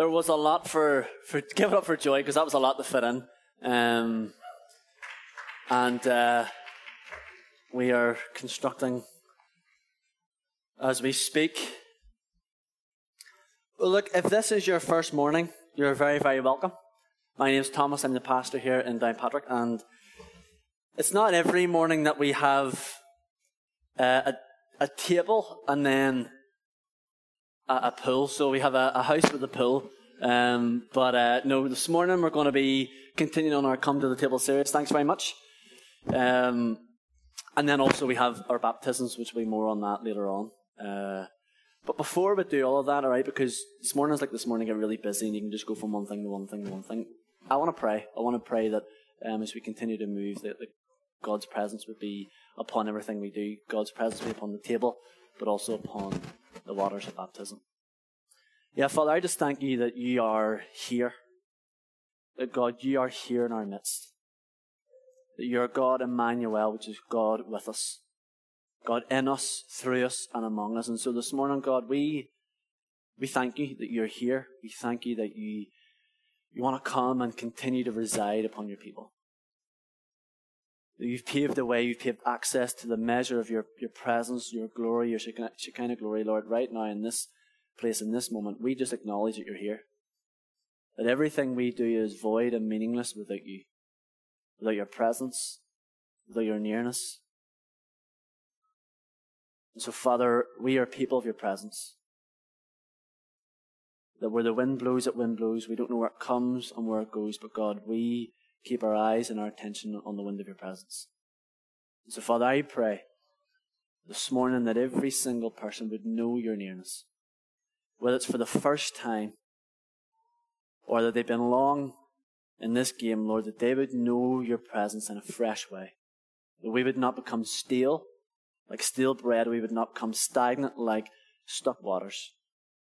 there was a lot for, for give it up for Joy because that was a lot to fit in. Um, and uh, we are constructing as we speak. Well, look, if this is your first morning, you're very, very welcome. My name is Thomas. I'm the pastor here in Downpatrick, and it's not every morning that we have uh, a, a table and then a, a pool. So we have a, a house with a pool. Um, but uh, no, this morning we're going to be continuing on our Come to the Table series. Thanks very much. Um, and then also we have our baptisms, which will be more on that later on. Uh, but before we do all of that, all right, because this morning is like this morning get really busy and you can just go from one thing to one thing to one thing. I want to pray. I want to pray that um, as we continue to move, that, that God's presence would be upon everything we do. God's presence would be upon the table, but also upon the waters of baptism. Yeah, Father, I just thank you that you are here. That God, you are here in our midst. That you're God Emmanuel, which is God with us. God in us, through us, and among us. And so this morning, God, we we thank you that you're here. We thank you that you you want to come and continue to reside upon your people. You've paved the way, you've paved access to the measure of your, your presence, your glory, your Shekinah glory, Lord, right now in this place, in this moment. We just acknowledge that you're here. That everything we do is void and meaningless without you, without your presence, without your nearness. And so, Father, we are people of your presence. That where the wind blows, it wind blows. We don't know where it comes and where it goes, but God, we keep our eyes and our attention on the wind of your presence. So, Father, I pray this morning that every single person would know your nearness, whether it's for the first time or that they've been long in this game, Lord, that they would know your presence in a fresh way. That we would not become stale, like stale bread. We would not become stagnant like stuck waters.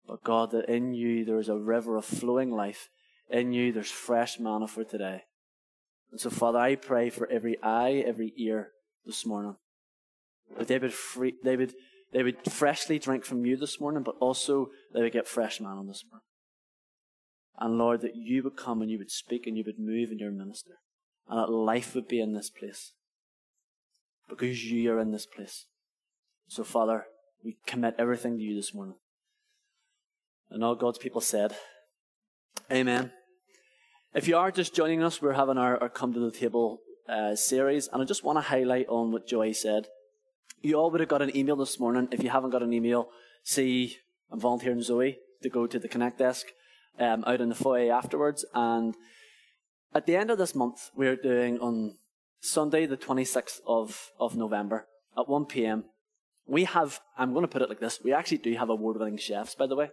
But God, that in you there is a river of flowing life. In you there's fresh manna for today. And so, Father, I pray for every eye, every ear this morning. That they would, free, they would, they would freshly drink from you this morning, but also they would get fresh manna this morning. And Lord, that you would come and you would speak and you would move in your minister. And that life would be in this place. Because you are in this place. So, Father, we commit everything to you this morning. And all God's people said, Amen. If you are just joining us, we're having our, our Come to the Table uh, series, and I just want to highlight on what Joy said. You all would have got an email this morning. If you haven't got an email, see, I'm volunteering Zoe to go to the Connect desk um, out in the foyer afterwards. And at the end of this month, we're doing on Sunday, the 26th of, of November at 1 p.m. We have, I'm going to put it like this, we actually do have award winning chefs, by the way.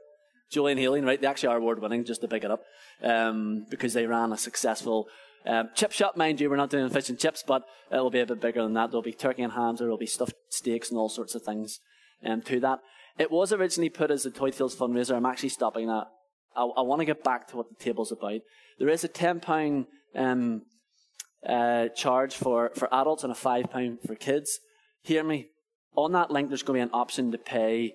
Julian Healing, right? They actually are award winning, just to pick it up, um, because they ran a successful um, chip shop. Mind you, we're not doing fish and chips, but it'll be a bit bigger than that. There'll be turkey and hams, there'll be stuffed steaks and all sorts of things um, to that. It was originally put as a Toy Tales fundraiser. I'm actually stopping that. I, I want to get back to what the table's about. There is a £10 um, uh, charge for, for adults and a £5 for kids. Hear me. On that link, there's going to be an option to pay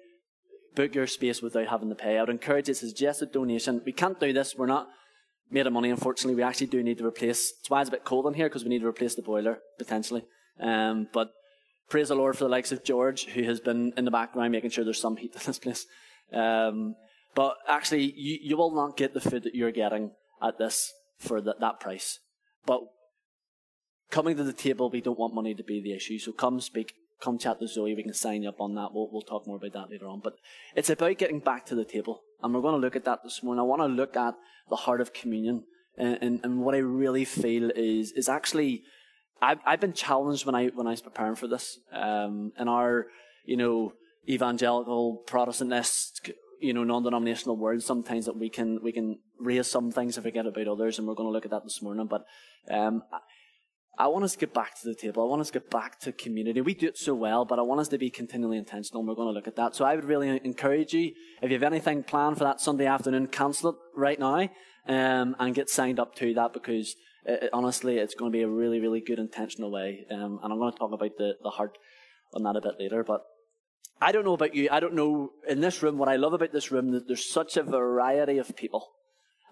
book your space without having to pay. I would encourage you to suggest a donation. We can't do this. We're not made of money, unfortunately. We actually do need to replace. That's why it's a bit cold in here because we need to replace the boiler potentially. Um, but praise the Lord for the likes of George, who has been in the background making sure there's some heat in this place. Um, but actually, you, you will not get the food that you're getting at this for the, that price. But coming to the table, we don't want money to be the issue. So come speak come chat to Zoe. We can sign you up on that. We'll, we'll talk more about that later on. But it's about getting back to the table. And we're going to look at that this morning. I want to look at the heart of communion. And, and, and what I really feel is, is actually, I've, I've been challenged when I, when I was preparing for this. Um, in our, you know, evangelical Protestantist, you know, non-denominational world, sometimes that we can, we can raise some things and forget about others. And we're going to look at that this morning. But, um, I want us to get back to the table. I want us to get back to community. We do it so well, but I want us to be continually intentional, and we're going to look at that. So I would really encourage you, if you have anything planned for that Sunday afternoon, cancel it right now um, and get signed up to that because it, honestly, it's going to be a really, really good intentional way. Um, and I'm going to talk about the, the heart on that a bit later. But I don't know about you. I don't know in this room what I love about this room that there's such a variety of people.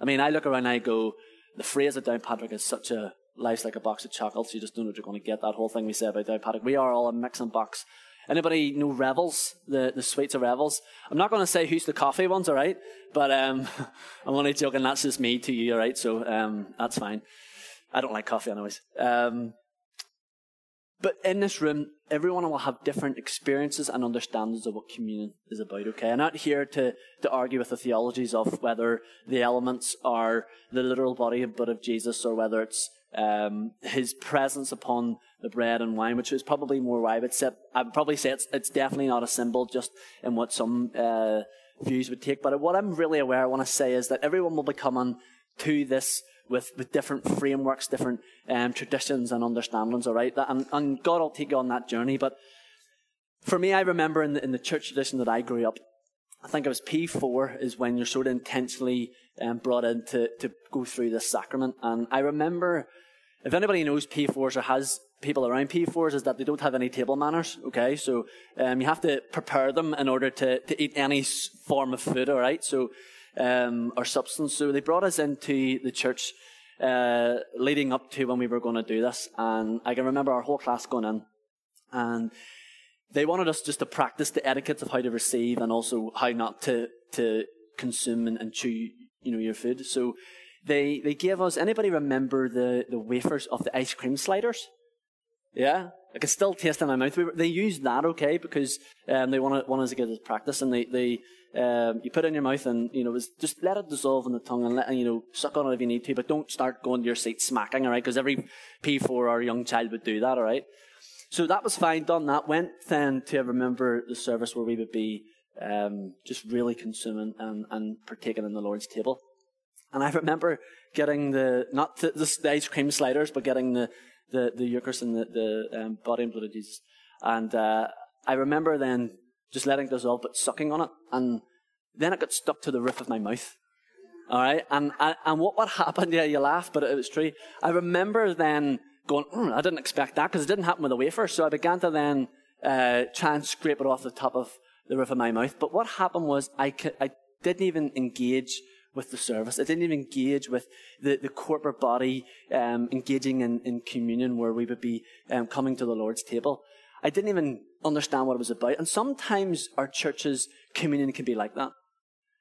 I mean, I look around and I go, the phrase of Downpatrick is such a life's like a box of chocolates. You just don't know what you're going to get. That whole thing we say about the Downpatrick. We are all a mix and box. Anybody know Revels, the, the sweets of Revels? I'm not going to say who's the coffee ones, all right? But um, I'm only joking. That's just me to you, all right? So um, that's fine. I don't like coffee, anyways. Um, but in this room, everyone will have different experiences and understandings of what communion is about, okay? I'm not here to, to argue with the theologies of whether the elements are the literal body and blood of Jesus or whether it's um, his presence upon the bread and wine, which is probably more I would say, I would probably say it's, it's definitely not a symbol just in what some uh, views would take. But what I'm really aware, I want to say, is that everyone will be coming to this with, with different frameworks, different um, traditions and understandings, all right? And, and God will take you on that journey. But for me, I remember in the, in the church tradition that I grew up, I think it was P4 is when you're sort of intentionally um, brought in to, to go through this sacrament. And I remember, if anybody knows P4s or has people around P4s, is that they don't have any table manners, okay? So um, you have to prepare them in order to, to eat any form of food, all right? So, um, or substance. So they brought us into the church uh, leading up to when we were going to do this. And I can remember our whole class going in. And they wanted us just to practice the etiquette of how to receive and also how not to, to consume and, and chew, you know, your food. So they, they gave us, anybody remember the, the wafers of the ice cream sliders? Yeah? I can still taste in my mouth. They used that, okay, because um, they wanted, wanted us to get this practice, and they, they um, you put it in your mouth, and you know, just let it dissolve in the tongue, and let you know, suck on it if you need to, but don't start going to your seat smacking, all right? Because every P4 or young child would do that, all right? So that was fine, done that. Went then to remember the service where we would be um, just really consuming and, and partaking in the Lord's table. And I remember getting the, not the, the ice cream sliders, but getting the, the, the Eucharist and the, the um, body and blood of Jesus. And uh, I remember then just letting it dissolve, but sucking on it. And then it got stuck to the roof of my mouth. All right. And, and, what, what happened? Yeah, you laugh, but it was true. I remember then going, mm, I didn't expect that because it didn't happen with a wafer. So I began to then uh, try and scrape it off the top of the roof of my mouth. But what happened was I, I didn't even engage with the service. I didn't even engage with the, the corporate body um, engaging in, in communion where we would be um, coming to the Lord's table. I didn't even understand what it was about. And sometimes our church's communion can be like that.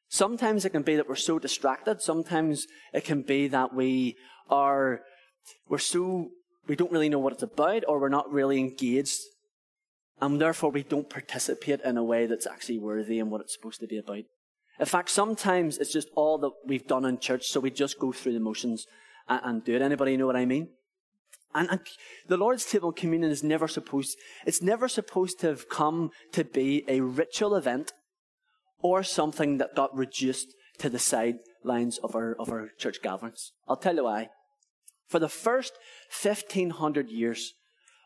Sometimes it can be that we're so distracted. Sometimes it can be that we are, we're so, we don't really know what it's about or we're not really engaged. And therefore we don't participate in a way that's actually worthy in what it's supposed to be about. In fact, sometimes it's just all that we've done in church, so we just go through the motions and, and do it. Anybody know what I mean? And, and, the Lord's table communion is never supposed, it's never supposed to have come to be a ritual event or something that got reduced to the sidelines of our, of our church gatherings. I'll tell you why. For the first 1500 years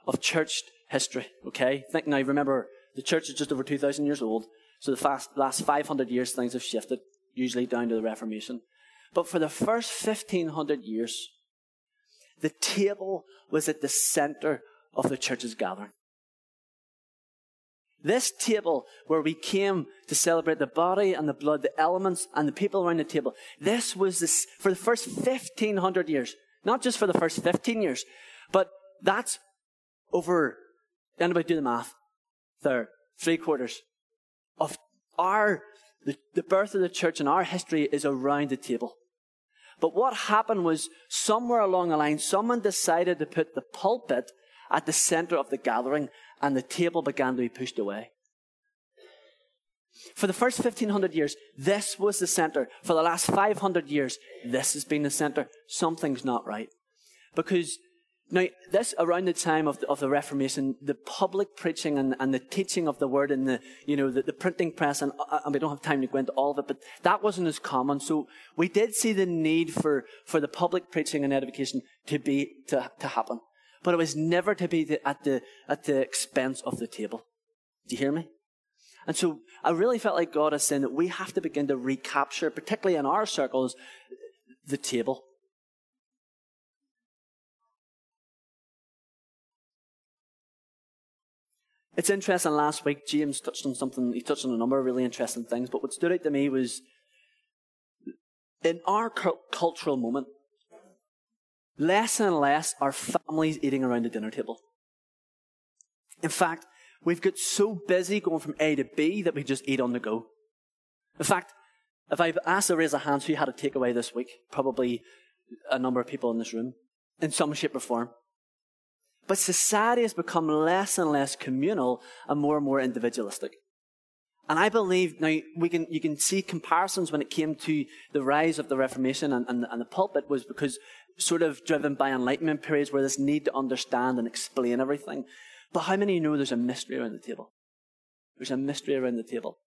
of church history, okay? Think now, remember, the church is just over 2,000 years old. So the fast, last 500 years, things have shifted, usually down to the Reformation. But for the first 1500 years, the table was at the center of the church's gathering. This table where we came to celebrate the body and the blood, the elements and the people around the table, this was this, for the first 1500 years. Not just for the first 15 years, but that's over, anybody do the math? There, three quarters of our, the, the birth of the church and our history is around the table. But what happened was somewhere along the line, someone decided to put the pulpit at the center of the gathering and the table began to be pushed away. For the first 1500 years, this was the center. For the last 500 years, this has been the center. Something's not right. Because now, this around the time of the, of the Reformation, the public preaching and, and the teaching of the word and the, you know, the, the printing press, and, uh, and we don't have time to go into all of it, but that wasn't as common. So we did see the need for, for the public preaching and edification to be, to, to happen. But it was never to be the, at the, at the expense of the table. Do you hear me? And so I really felt like God is saying that we have to begin to recapture, particularly in our circles, the table. It's interesting, last week, James touched on something, he touched on a number of really interesting things, but what stood out to me was in our cultural moment, less and less are families eating around the dinner table. In fact, we've got so busy going from A to B that we just eat on the go. In fact, if I've asked to raise a hand who had a takeaway this week, probably a number of people in this room, in some shape or form. But society has become less and less communal and more and more individualistic. And I believe now we can, you can see comparisons when it came to the rise of the Reformation and, and, and the pulpit was because sort of driven by Enlightenment periods where this need to understand and explain everything. But how many know there's a mystery around the table? There's a mystery around the table.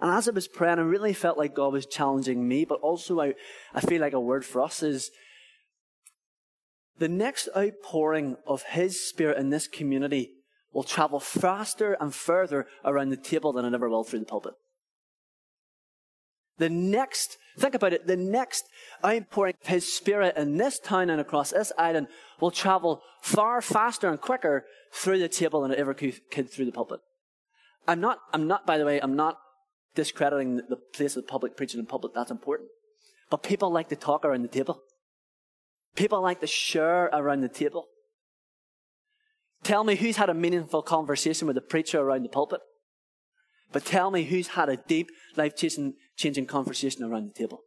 And as I was praying, I really felt like God was challenging me, but also I, I feel like a word for us is the next outpouring of His Spirit in this community will travel faster and further around the table than it ever will through the pulpit. The next, think about it, the next outpouring of His Spirit in this town and across this island will travel far faster and quicker through the table than it ever could through the pulpit. I'm not, I'm not, by the way, I'm not discrediting the place of public preaching in public. That's important. But people like to talk around the table. People like to share around the table. Tell me who's had a meaningful conversation with a preacher around the pulpit. But tell me who's had a deep, life changing conversation around the table.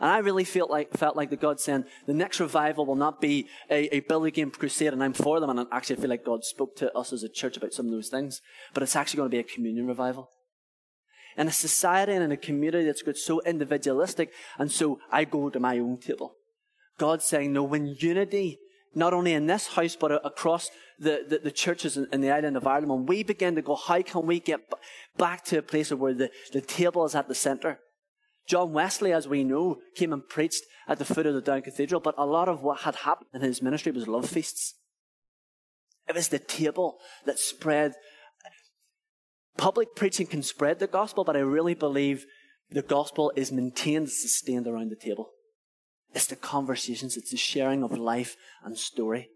And I really felt like, felt like the God saying, the next revival will not be a, a Billy Graham crusade, and I'm for them, and I actually feel like God spoke to us as a church about some of those things, but it's actually going to be a communion revival. In a society and in a community that's got so individualistic, and so I go to my own table. God's saying, no, when unity not only in this house, but across the, the, the, churches in the island of Ireland, when we begin to go, how can we get back to a place where the, the table is at the center? John Wesley, as we know, came and preached at the foot of the Down Cathedral, but a lot of what had happened in his ministry was love feasts. It was the table that spread. Public preaching can spread the gospel, but I really believe the gospel is maintained, sustained around the table. It's the conversations, it's the sharing of life and story.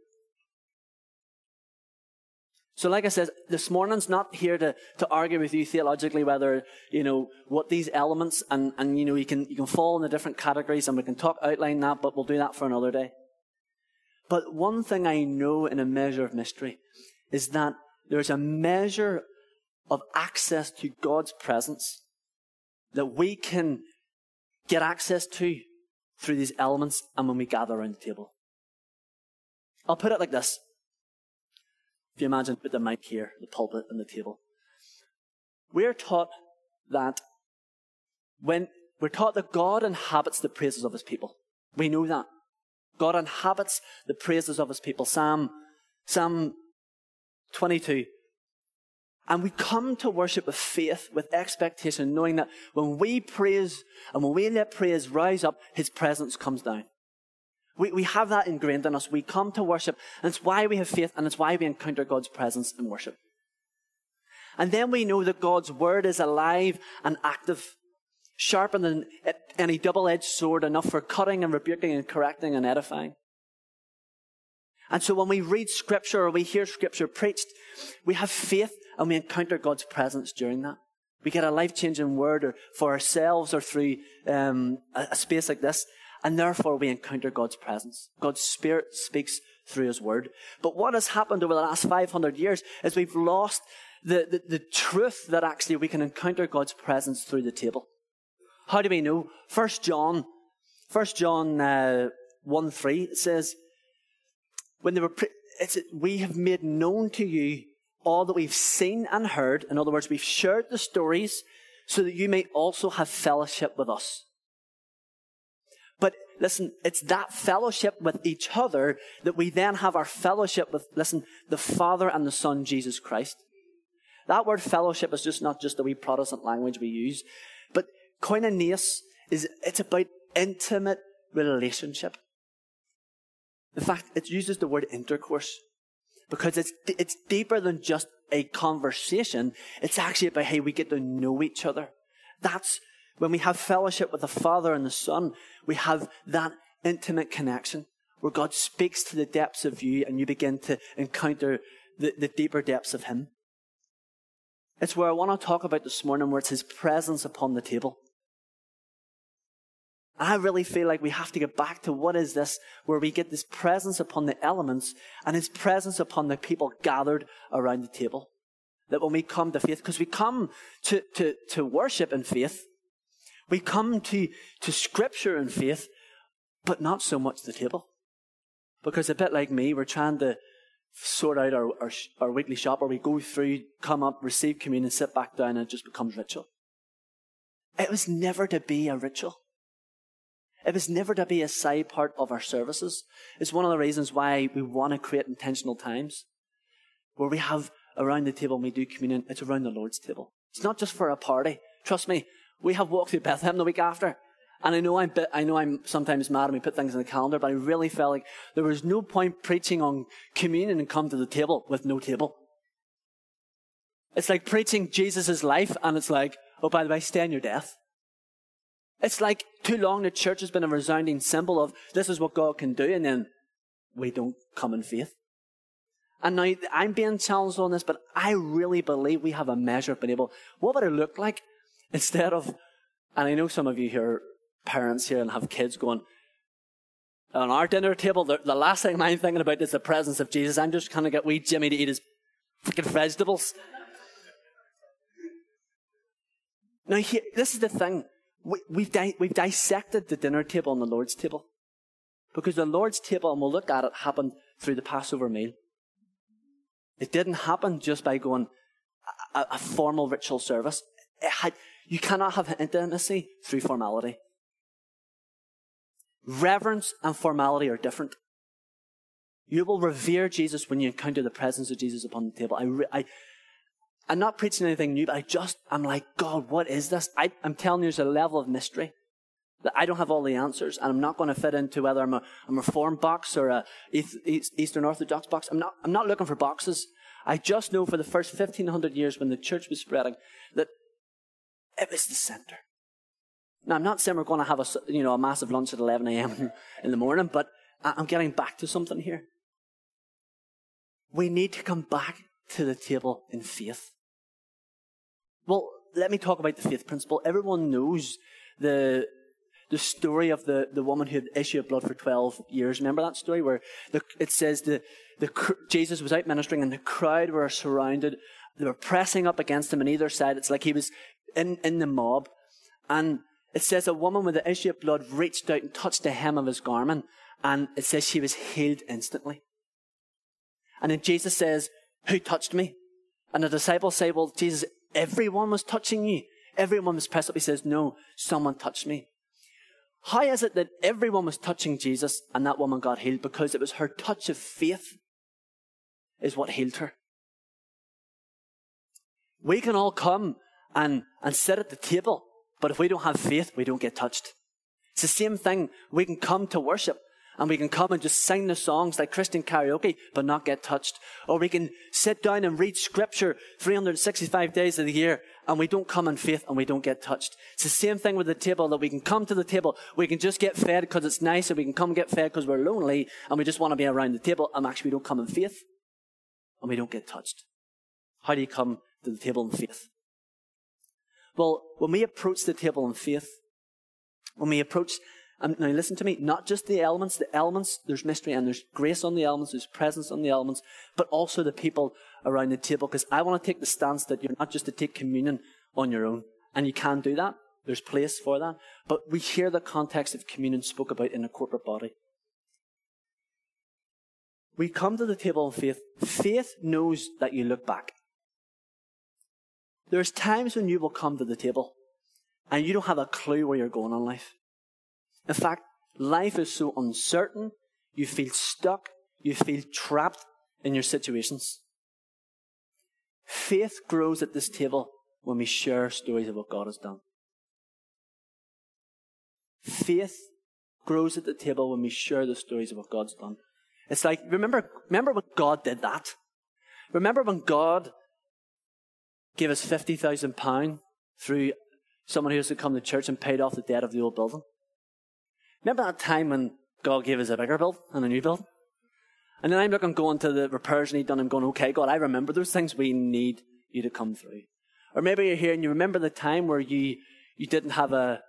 So, like I said, this morning's not here to, to argue with you theologically whether, you know, what these elements and, and, you know, you can, you can fall in the different categories and we can talk, outline that, but we'll do that for another day. But one thing I know in a measure of mystery is that there's a measure of access to God's presence that we can get access to through these elements and when we gather around the table. I'll put it like this. If you imagine put the mic here, the pulpit and the table. We're taught that when we're taught that God inhabits the praises of his people. We know that. God inhabits the praises of his people. Psalm, Psalm 22, and we come to worship with faith, with expectation, knowing that when we praise and when we let praise rise up, His presence comes down. We, we have that ingrained in us. We come to worship, and it's why we have faith, and it's why we encounter God's presence in worship. And then we know that God's word is alive and active, sharper than any double edged sword, enough for cutting and rebuking and correcting and edifying. And so when we read scripture or we hear scripture preached, we have faith and we encounter God's presence during that. We get a life changing word or for ourselves or through um, a, a space like this, and therefore we encounter God's presence. God's Spirit speaks through His Word. But what has happened over the last 500 years is we've lost the, the, the truth that actually we can encounter God's presence through the table. How do we know? First John, First John uh, 1 3 says, when they were, pre- we have made known to you all that we've seen and heard. In other words, we've shared the stories so that you may also have fellowship with us. But listen, it's that fellowship with each other that we then have our fellowship with, listen, the Father and the Son, Jesus Christ. That word fellowship is just not just the wee Protestant language we use, but koinonias is, it's about intimate relationship. In fact, it uses the word intercourse because it's, it's deeper than just a conversation. It's actually about how we get to know each other. That's when we have fellowship with the Father and the Son, we have that intimate connection where God speaks to the depths of you and you begin to encounter the, the deeper depths of Him. It's where I want to talk about this morning, where it's His presence upon the table. I really feel like we have to get back to what is this, where we get this presence upon the elements and his presence upon the people gathered around the table. That when we come to faith, because we come to, to, to worship in faith, we come to, to scripture in faith, but not so much the table. Because a bit like me, we're trying to sort out our, our, our weekly shop where we go through, come up, receive communion, sit back down, and it just becomes ritual. It was never to be a ritual. It was never to be a side part of our services. It's one of the reasons why we want to create intentional times where we have around the table we do communion. It's around the Lord's table. It's not just for a party. Trust me, we have walked through Bethlehem the week after. And I know I'm, I know I'm sometimes mad and we put things in the calendar, but I really felt like there was no point preaching on communion and come to the table with no table. It's like preaching Jesus' life and it's like, oh, by the way, stay in your death. It's like too long the church has been a resounding symbol of this is what God can do, and then we don't come in faith. And now I'm being challenged on this, but I really believe we have a measure of being able. What would it look like instead of, and I know some of you here parents here and have kids going, on our dinner table, the, the last thing I'm thinking about is the presence of Jesus. I'm just trying to get wee Jimmy to eat his freaking vegetables. Now, here, this is the thing. We, we've, di- we've dissected the dinner table and the Lord's table. Because the Lord's table, and we'll look at it, happened through the Passover meal. It didn't happen just by going a, a formal ritual service. Had, you cannot have intimacy through formality. Reverence and formality are different. You will revere Jesus when you encounter the presence of Jesus upon the table. I, I, I'm not preaching anything new, but I just, I'm like, God, what is this? I, am telling you, there's a level of mystery that I don't have all the answers, and I'm not going to fit into whether I'm a, a Reformed box or a Eastern Orthodox box. I'm not, I'm not looking for boxes. I just know for the first 1500 years when the church was spreading that it was the center. Now, I'm not saying we're going to have a, you know, a massive lunch at 11 a.m. in the morning, but I'm getting back to something here. We need to come back to the table in faith. Well, let me talk about the faith principle. Everyone knows the the story of the, the woman who had issue of blood for 12 years. Remember that story where the, it says the, the, Jesus was out ministering and the crowd were surrounded. They were pressing up against him on either side. It's like he was in, in the mob. And it says a woman with the issue of blood reached out and touched the hem of his garment. And it says she was healed instantly. And then Jesus says, who touched me? And the disciples say, Well, Jesus, everyone was touching you. Everyone was pressed up. He says, No, someone touched me. How is it that everyone was touching Jesus and that woman got healed? Because it was her touch of faith is what healed her. We can all come and, and sit at the table, but if we don't have faith, we don't get touched. It's the same thing. We can come to worship, and we can come and just sing the songs like Christian karaoke, but not get touched. Or we can sit down and read scripture 365 days of the year, and we don't come in faith and we don't get touched. It's the same thing with the table that we can come to the table, we can just get fed because it's nice, and we can come get fed because we're lonely, and we just want to be around the table, and actually we don't come in faith, and we don't get touched. How do you come to the table in faith? Well, when we approach the table in faith, when we approach and now listen to me, not just the elements, the elements, there's mystery and there's grace on the elements, there's presence on the elements, but also the people around the table. Because I want to take the stance that you're not just to take communion on your own. And you can do that. There's place for that. But we hear the context of communion spoke about in a corporate body. We come to the table of faith. Faith knows that you look back. There's times when you will come to the table and you don't have a clue where you're going in life. In fact, life is so uncertain, you feel stuck, you feel trapped in your situations. Faith grows at this table when we share stories of what God has done. Faith grows at the table when we share the stories of what God's done. It's like, remember, remember when God did that? Remember when God gave us £50,000 through someone who used to come to church and paid off the debt of the old building? Remember that time when God gave us a bigger build and a new build? And then I'm looking, going to the repairs and he'd done and going, okay, God, I remember those things we need you to come through. Or maybe you're here and you remember the time where you, you didn't have a,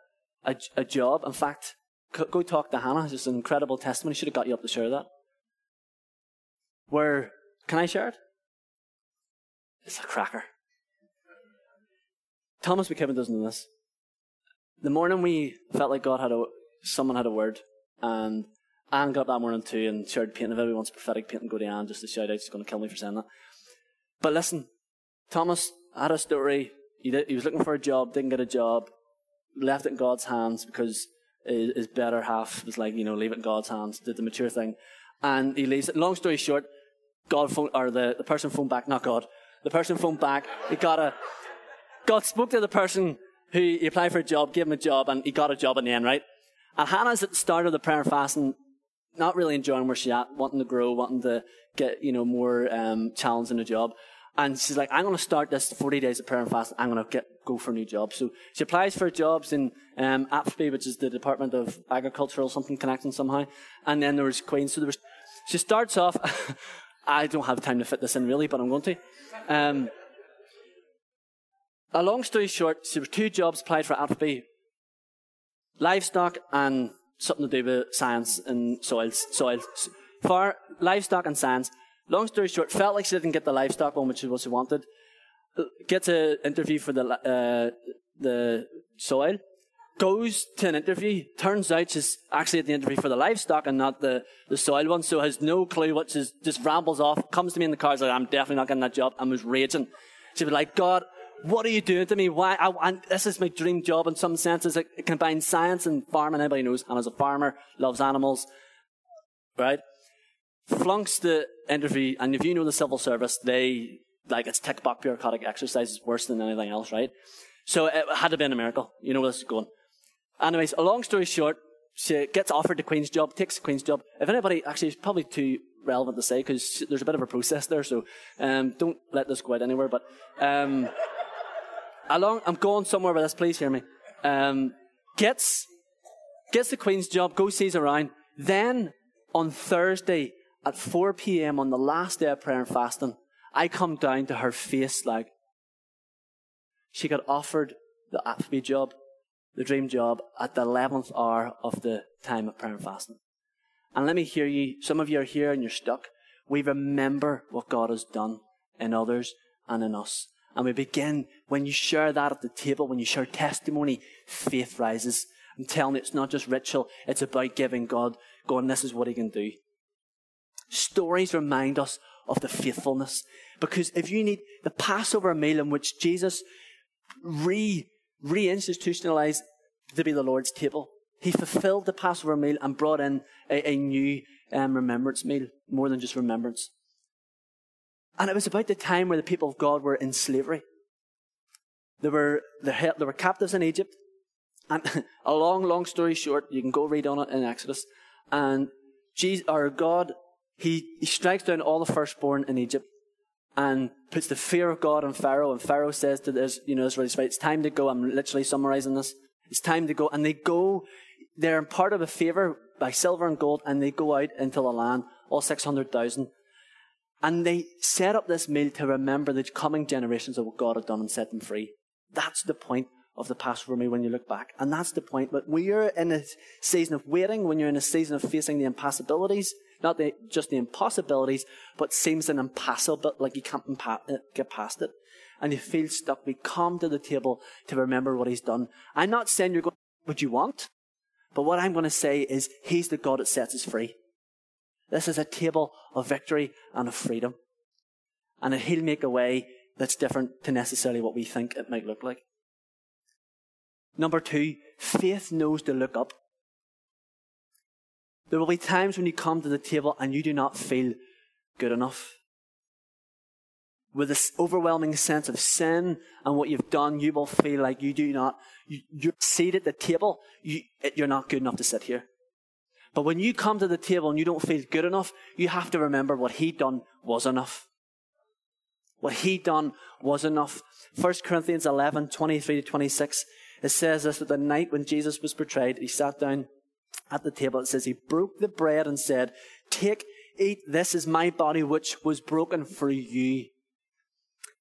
a, a job. In fact, go talk to Hannah. It's an incredible testimony. Should have got you up to share that. Where, can I share it? It's a cracker. Thomas McKibben doesn't know this. The morning we felt like God had a, someone had a word, and Anne got that morning too and shared painting. If everyone wants prophetic painting, go to Anne just to shout out. She's going to kill me for saying that. But listen, Thomas had a story. He, did, he was looking for a job, didn't get a job, left it in God's hands because his better half was like, you know, leave it in God's hands, did the mature thing. And he leaves it. Long story short, God phoned, or the, the person phoned back, not God. The person phoned back. He got a, God spoke to the person who he applied for a job, gave him a job, and he got a job in the end, right? And Hannah's at the start of the prayer and fasting, not really enjoying where she's at, wanting to grow, wanting to get, you know, more um, challenge in the job. And she's like, I'm going to start this 40 days of prayer and fasting. I'm going to get go for a new job. So she applies for jobs in um, which is the Department of Agriculture or something connecting somehow. And then there was Queen's. So there was, she starts off, I don't have time to fit this in really, but I'm going to. Um, a long story short, there were two jobs applied for AFBI. Livestock and something to do with science and soils. soils. For livestock and science. Long story short, felt like she didn't get the livestock one, which is what she wanted. Gets an interview for the uh, the soil. Goes to an interview. Turns out she's actually at the interview for the livestock and not the, the soil one. So has no clue what she's just rambles off. Comes to me in the car. Like I'm definitely not getting that job. and was raging. She was like, God, what are you doing to me? Why? I, this is my dream job in some senses. It, combines science and farming. Anybody knows Hannah's a farmer, loves animals, right? Flunks the interview, and if you know the civil service, they, like, it's tick box bureaucratic exercises worse than anything else, right? So it had to be a miracle. You know where this is going. Anyways, a long story short, she gets offered the Queen's job, takes the Queen's job. If anybody, actually, it's probably too relevant to say because there's a bit of a process there, so um, don't let this go out anywhere. But um, along, I'm going somewhere with this. Please hear me. Um, gets gets the Queen's job, goes sees around. Then on Thursday at 4 p.m. on the last day of prayer and fasting, I come down to her face like she got offered the AFBI job, the dream job, at the 11th hour of the time of prayer and fasting. And let me hear you. Some of you are here and you're stuck. We remember what God has done in others and in us. And we begin, when you share that at the table, when you share testimony, faith rises. I'm telling you, it's not just ritual, it's about giving God, going, this is what He can do. Stories remind us of the faithfulness. Because if you need the Passover meal in which Jesus re, re-institutionalized to be the Lord's table, He fulfilled the Passover meal and brought in a, a new um, remembrance meal, more than just remembrance. And it was about the time where the people of God were in slavery. They were, they were captives in Egypt. And a long, long story short, you can go read on it in Exodus. And Jesus, our God, he, he strikes down all the firstborn in Egypt and puts the fear of God on Pharaoh. And Pharaoh says to the you know, Israelites, right, it's time to go. I'm literally summarizing this. It's time to go. And they go, they're in part of a favor by silver and gold, and they go out into the land, all 600,000. And they set up this meal to remember the coming generations of what God had done and set them free. That's the point of the Passover meal when you look back. And that's the point. But when you're in a season of waiting, when you're in a season of facing the impossibilities, not the, just the impossibilities, but seems an impossible, like you can't uh, get past it, and you feel stuck, we come to the table to remember what He's done. I'm not saying you're going what you want, but what I'm going to say is He's the God that sets us free. This is a table of victory and of freedom. And He'll make a way that's different to necessarily what we think it might look like. Number two, faith knows to look up. There will be times when you come to the table and you do not feel good enough. With this overwhelming sense of sin and what you've done, you will feel like you do not, you, you're seated at the table, you, you're not good enough to sit here. But when you come to the table and you don't feel good enough, you have to remember what he done was enough. What he done was enough. 1 Corinthians 11, 23 to 26, it says this, that the night when Jesus was betrayed, he sat down at the table. It says he broke the bread and said, take, eat, this is my body which was broken for you.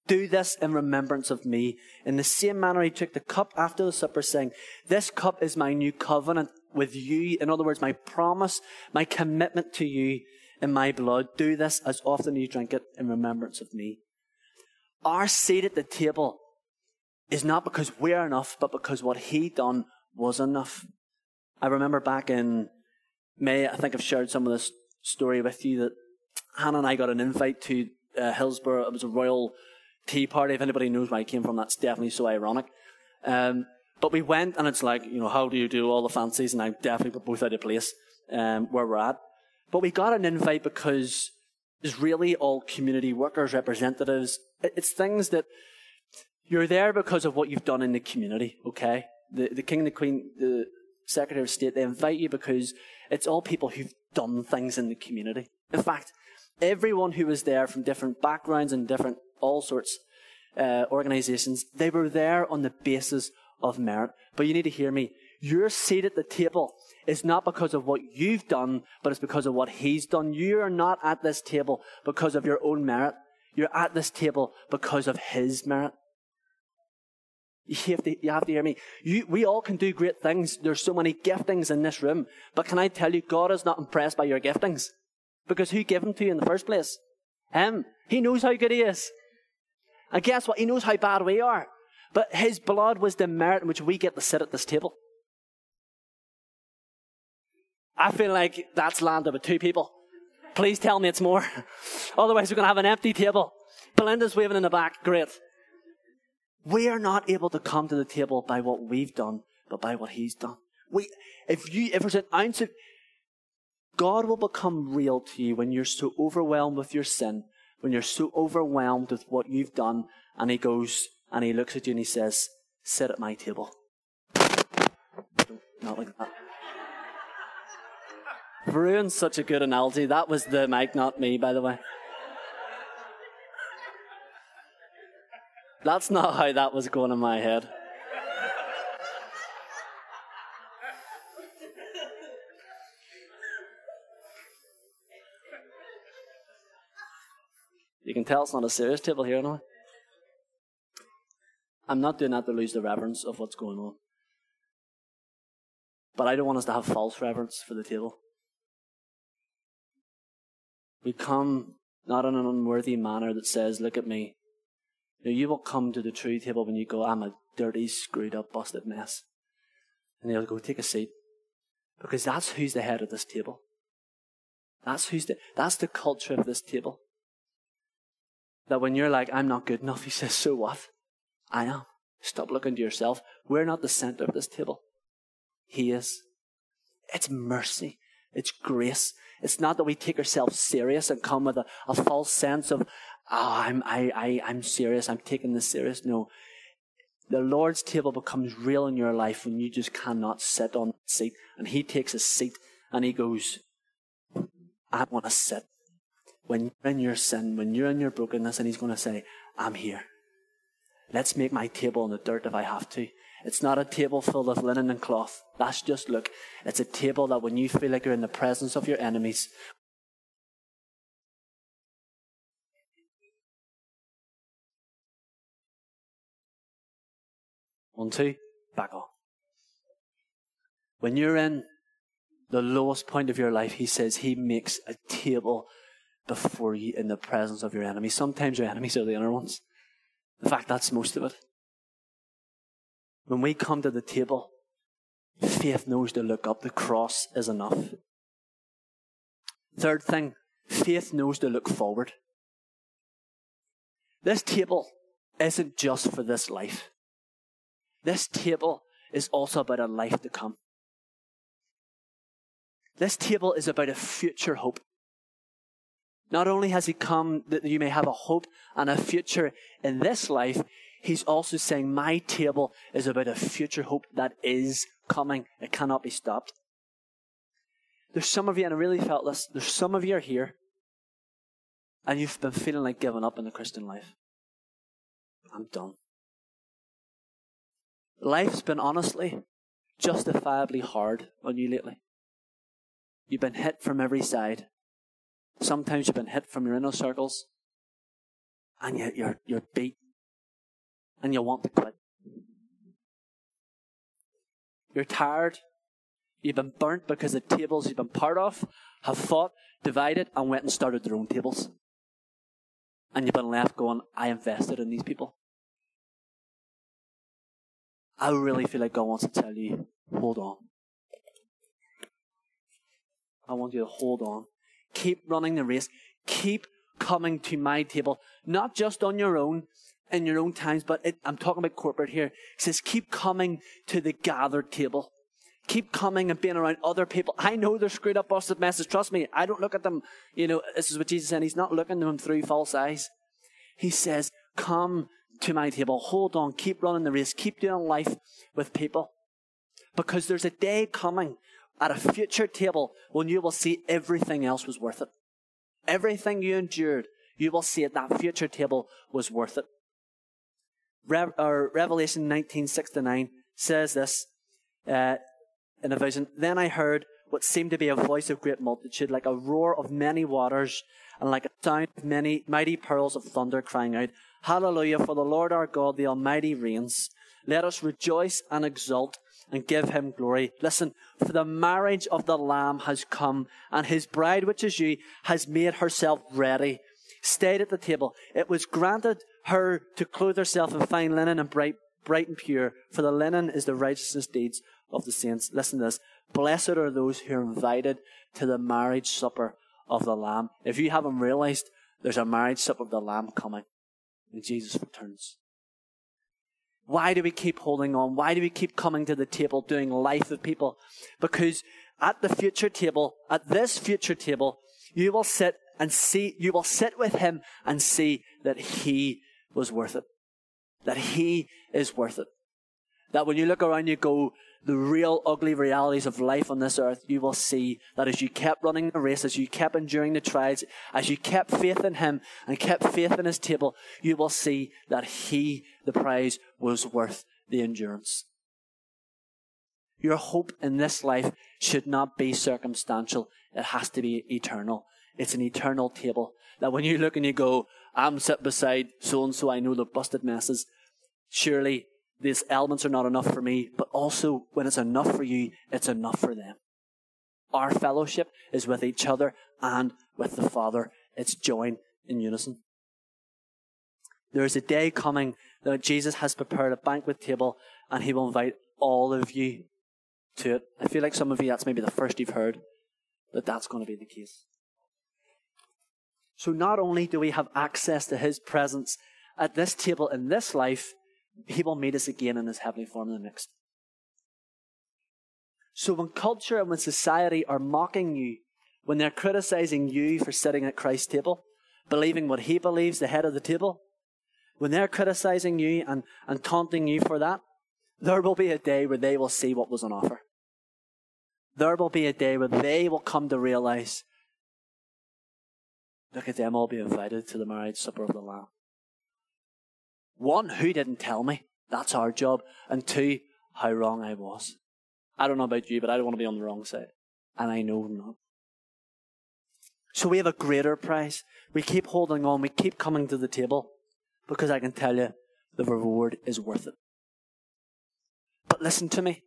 Do this in remembrance of me. In the same manner, he took the cup after the supper, saying, This cup is my new covenant with you. In other words, my promise, my commitment to you in my blood. Do this as often as you drink it in remembrance of me. Our seat at the table is not because we're enough, but because what he done was enough. I remember back in May, I think I've shared some of this story with you that Hannah and I got an invite to uh, Hillsborough. It was a royal tea party. If anybody knows where I came from, that's definitely so ironic. Um, but we went, and it's like, you know, how do you do all the fancies? And I'm definitely both out of place um, where we're at. But we got an invite because it's really all community workers, representatives. It's things that you're there because of what you've done in the community, okay? The, the King and the Queen, the Secretary of State, they invite you because it's all people who've done things in the community. In fact, everyone who was there from different backgrounds and different all sorts uh, organizations, they were there on the basis of merit. But you need to hear me. Your seat at the table is not because of what you've done, but it's because of what he's done. You are not at this table because of your own merit. You're at this table because of his merit. You have to, you have to hear me. You, we all can do great things. There's so many giftings in this room. But can I tell you, God is not impressed by your giftings. Because who gave them to you in the first place? Him. He knows how good he is. And guess what? He knows how bad we are. But his blood was the merit in which we get to sit at this table. I feel like that's landed with two people. Please tell me it's more. Otherwise, we're going to have an empty table. Belinda's waving in the back. Great. We are not able to come to the table by what we've done, but by what He's done. We, if you, if there's an ounce of, God will become real to you when you're so overwhelmed with your sin, when you're so overwhelmed with what you've done, and He goes and He looks at you and He says, "Sit at my table." Not like that. Ruin's such a good analogy. That was the mic, not me, by the way. That's not how that was going in my head. You can tell it's not a serious table here now. I'm not doing that to lose the reverence of what's going on. But I don't want us to have false reverence for the table. We come not in an unworthy manner that says, Look at me. Know, you will come to the true table when you go, I'm a dirty, screwed up, busted mess. And they'll go, Take a seat. Because that's who's the head of this table. That's who's the, that's the culture of this table. That when you're like, I'm not good enough, he says, So what? I am. Stop looking to yourself. We're not the center of this table. He is. It's mercy. It's grace. It's not that we take ourselves serious and come with a, a false sense of, oh, I'm, I, I, I'm serious. I'm taking this serious. No. The Lord's table becomes real in your life when you just cannot sit on the seat. And He takes a seat and He goes, I want to sit. When you're in your sin, when you're in your brokenness, and He's going to say, I'm here. Let's make my table in the dirt if I have to. It's not a table full of linen and cloth. That's just look. It's a table that when you feel like you're in the presence of your enemies, One, two, back off. When you're in the lowest point of your life, he says he makes a table before you in the presence of your enemies. Sometimes your enemies are the inner ones. In fact, that's most of it. When we come to the table, faith knows to look up. The cross is enough. Third thing, faith knows to look forward. This table isn't just for this life. This table is also about a life to come. This table is about a future hope. Not only has he come that you may have a hope and a future in this life, he's also saying, My table is about a future hope that is coming. It cannot be stopped. There's some of you, and I really felt this, there's some of you are here, and you've been feeling like giving up in the Christian life. I'm done. Life's been honestly, justifiably hard on you lately. You've been hit from every side. Sometimes you've been hit from your inner circles, and you're, you're beat and you want to quit. You're tired. You've been burnt because the tables you've been part of have fought, divided, and went and started their own tables. And you've been left going, I invested in these people. I really feel like God wants to tell you, hold on. I want you to hold on. Keep running the race. Keep coming to my table, not just on your own, in your own times, but it, I'm talking about corporate here. Says, keep coming to the gathered table. Keep coming and being around other people. I know they're screwed up, busted messes. Trust me, I don't look at them. You know, this is what Jesus said. He's not looking at them through false eyes. He says, come to my table. Hold on. Keep running the race. Keep doing life with people. Because there's a day coming at a future table when you will see everything else was worth it. Everything you endured, you will see at that future table was worth it. Re- Revelation 1969 says this uh, in a vision. Then I heard what seemed to be a voice of great multitude, like a roar of many waters, and like a sound of many mighty pearls of thunder, crying out, Hallelujah, for the Lord our God, the Almighty reigns. Let us rejoice and exult and give him glory. Listen, for the marriage of the Lamb has come, and his bride, which is you, has made herself ready. Stayed at the table. It was granted her to clothe herself in fine linen and bright, bright and pure, for the linen is the righteousness deeds of the saints. Listen to this. Blessed are those who are invited to the marriage supper of the Lamb. If you haven't realized, there's a marriage supper of the Lamb coming when Jesus returns. Why do we keep holding on? Why do we keep coming to the table doing life with people? Because at the future table, at this future table, you will sit and see, you will sit with him and see that he was worth it. That he is worth it. That when you look around, you go, the real ugly realities of life on this earth, you will see that as you kept running the race, as you kept enduring the trials, as you kept faith in Him and kept faith in His table, you will see that He, the prize, was worth the endurance. Your hope in this life should not be circumstantial. It has to be eternal. It's an eternal table. That when you look and you go, I'm sitting beside so and so, I know the busted messes. Surely these elements are not enough for me, but also when it's enough for you, it's enough for them. Our fellowship is with each other and with the Father. It's joined in unison. There is a day coming that Jesus has prepared a banquet table and he will invite all of you to it. I feel like some of you, that's maybe the first you've heard that that's going to be the case. So not only do we have access to his presence at this table in this life, he will meet us again in his heavenly form in the next. So when culture and when society are mocking you, when they're criticizing you for sitting at Christ's table, believing what he believes, the head of the table, when they're criticizing you and, and taunting you for that, there will be a day where they will see what was on offer. There will be a day where they will come to realize look at them all be invited to the marriage supper of the Lamb. One, who didn't tell me? That's our job. And two, how wrong I was. I don't know about you, but I don't want to be on the wrong side. And I know not. So we have a greater prize. We keep holding on. We keep coming to the table because I can tell you the reward is worth it. But listen to me.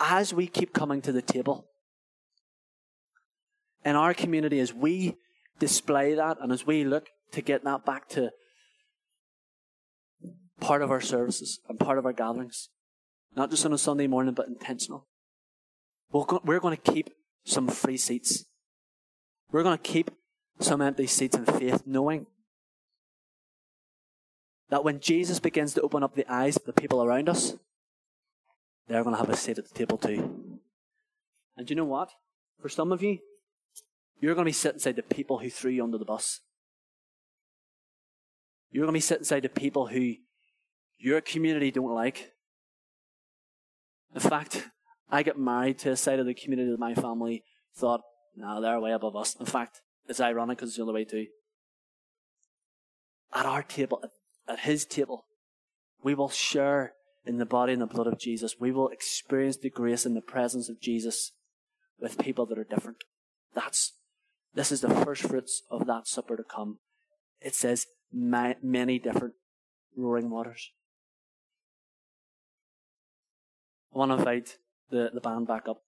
As we keep coming to the table, in our community, as we display that and as we look to get that back to part of our services and part of our gatherings. Not just on a Sunday morning, but intentional. We're going to keep some free seats. We're going to keep some empty seats in faith, knowing that when Jesus begins to open up the eyes of the people around us, they're going to have a seat at the table too. And you know what? For some of you, you're going to be sitting beside the people who threw you under the bus. You're going to be sitting beside the people who your community don't like. In fact, I get married to a side of the community that my family thought, no, they're way above us. In fact, it's ironic because it's the other way too. At our table, at his table, we will share in the body and the blood of Jesus. We will experience the grace and the presence of Jesus with people that are different. That's, this is the first fruits of that supper to come. It says many different roaring waters. I want to invite the, the band back up.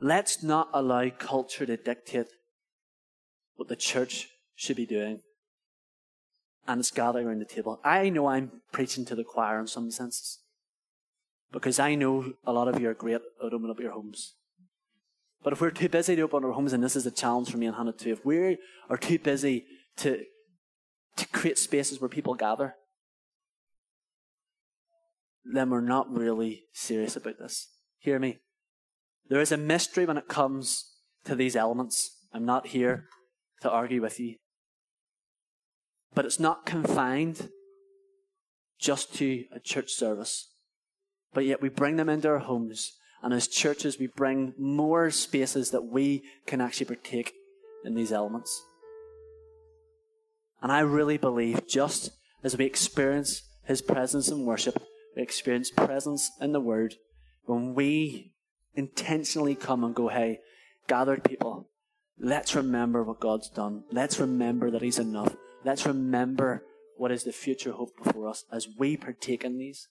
Let's not allow culture to dictate what the church should be doing and it's gathering around the table. I know I'm preaching to the choir in some senses because I know a lot of you are great at opening up your homes. But if we're too busy to open our homes, and this is a challenge for me and Hannah too, if we are too busy to, to create spaces where people gather, then we're not really serious about this. Hear me. There is a mystery when it comes to these elements. I'm not here to argue with you. But it's not confined just to a church service. But yet we bring them into our homes. And as churches, we bring more spaces that we can actually partake in these elements. And I really believe just as we experience His presence in worship, we experience presence in the Word, when we intentionally come and go, hey, gathered people, let's remember what God's done. Let's remember that He's enough. Let's remember what is the future hope before us as we partake in these.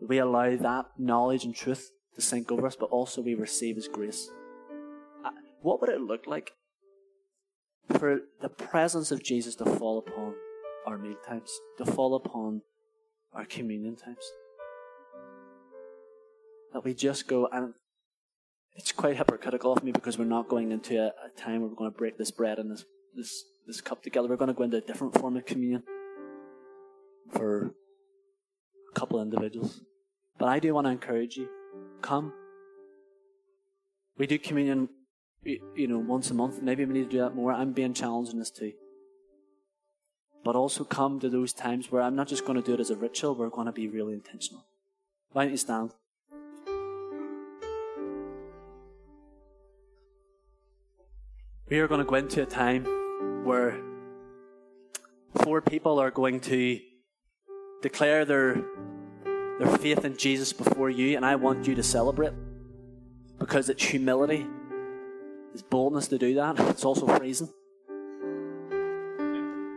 We allow that knowledge and truth to sink over us, but also we receive His grace. Uh, what would it look like for the presence of Jesus to fall upon our meal times, to fall upon our communion times? that we just go and it's quite hypocritical of me because we're not going into a, a time where we're going to break this bread and this, this, this cup together. We're going to go into a different form of communion for a couple of individuals. But I do want to encourage you come. We do communion, you know, once a month. Maybe we need to do that more. I'm being challenged in this too. But also come to those times where I'm not just going to do it as a ritual, we're going to be really intentional. Why don't you stand? We are going to go into a time where four people are going to declare their their faith in Jesus before you, and I want you to celebrate because it's humility, it's boldness to do that. It's also freezing.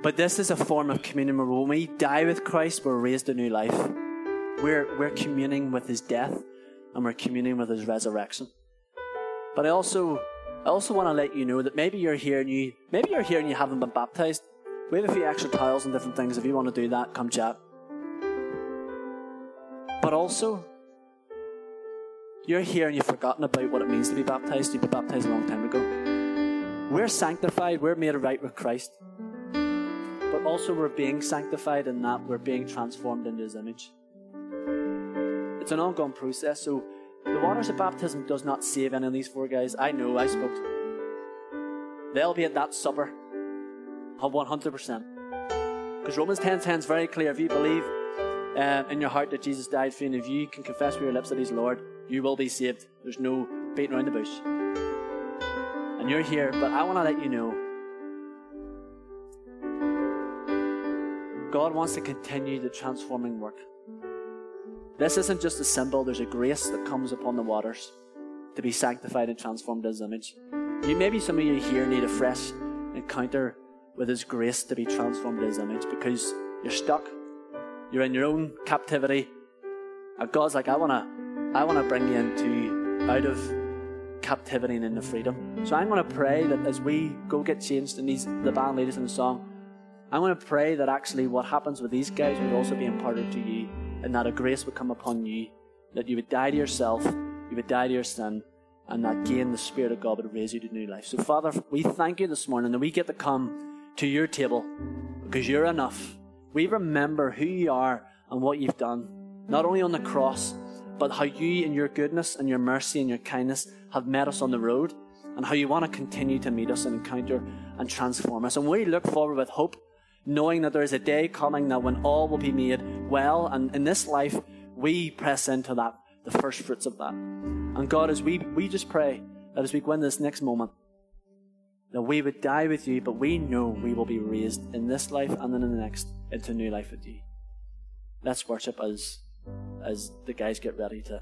But this is a form of communion where when we die with Christ, we're raised a new life. We're, we're communing with his death and we're communing with his resurrection. But I also I also want to let you know that maybe you're here and you maybe you're here and you haven't been baptized. We have a few extra towels and different things. If you want to do that, come chat. But also, you're here and you've forgotten about what it means to be baptized. You've been baptized a long time ago. We're sanctified, we're made right with Christ. But also, we're being sanctified in that we're being transformed into His image. It's an ongoing process, so the waters of baptism does not save any of these four guys. I know, I spoke. They'll be at that supper of 100%. Because Romans 10 10 is very clear. If you believe uh, in your heart that Jesus died for you, and if you can confess with your lips that He's Lord, you will be saved. There's no beating around the bush. And you're here, but I want to let you know God wants to continue the transforming work. This isn't just a symbol, there's a grace that comes upon the waters to be sanctified and transformed as image. You maybe some of you here need a fresh encounter with his grace to be transformed as image because you're stuck. You're in your own captivity. And God's like, I wanna I wanna bring you into out of captivity and into freedom. So I'm gonna pray that as we go get changed and these the band leaders in the song, I'm gonna pray that actually what happens with these guys would also be imparted to you and that a grace would come upon you, that you would die to yourself, you would die to your sin, and that again the Spirit of God would raise you to new life. So, Father, we thank you this morning that we get to come to your table because you're enough. We remember who you are and what you've done, not only on the cross, but how you, in your goodness and your mercy and your kindness, have met us on the road, and how you want to continue to meet us and encounter and transform us. And we look forward with hope knowing that there is a day coming that when all will be made well, and in this life, we press into that, the first fruits of that. And God, as we, we just pray that as we go in this next moment, that we would die with you, but we know we will be raised in this life and then in the next into new life with you. Let's worship as as the guys get ready to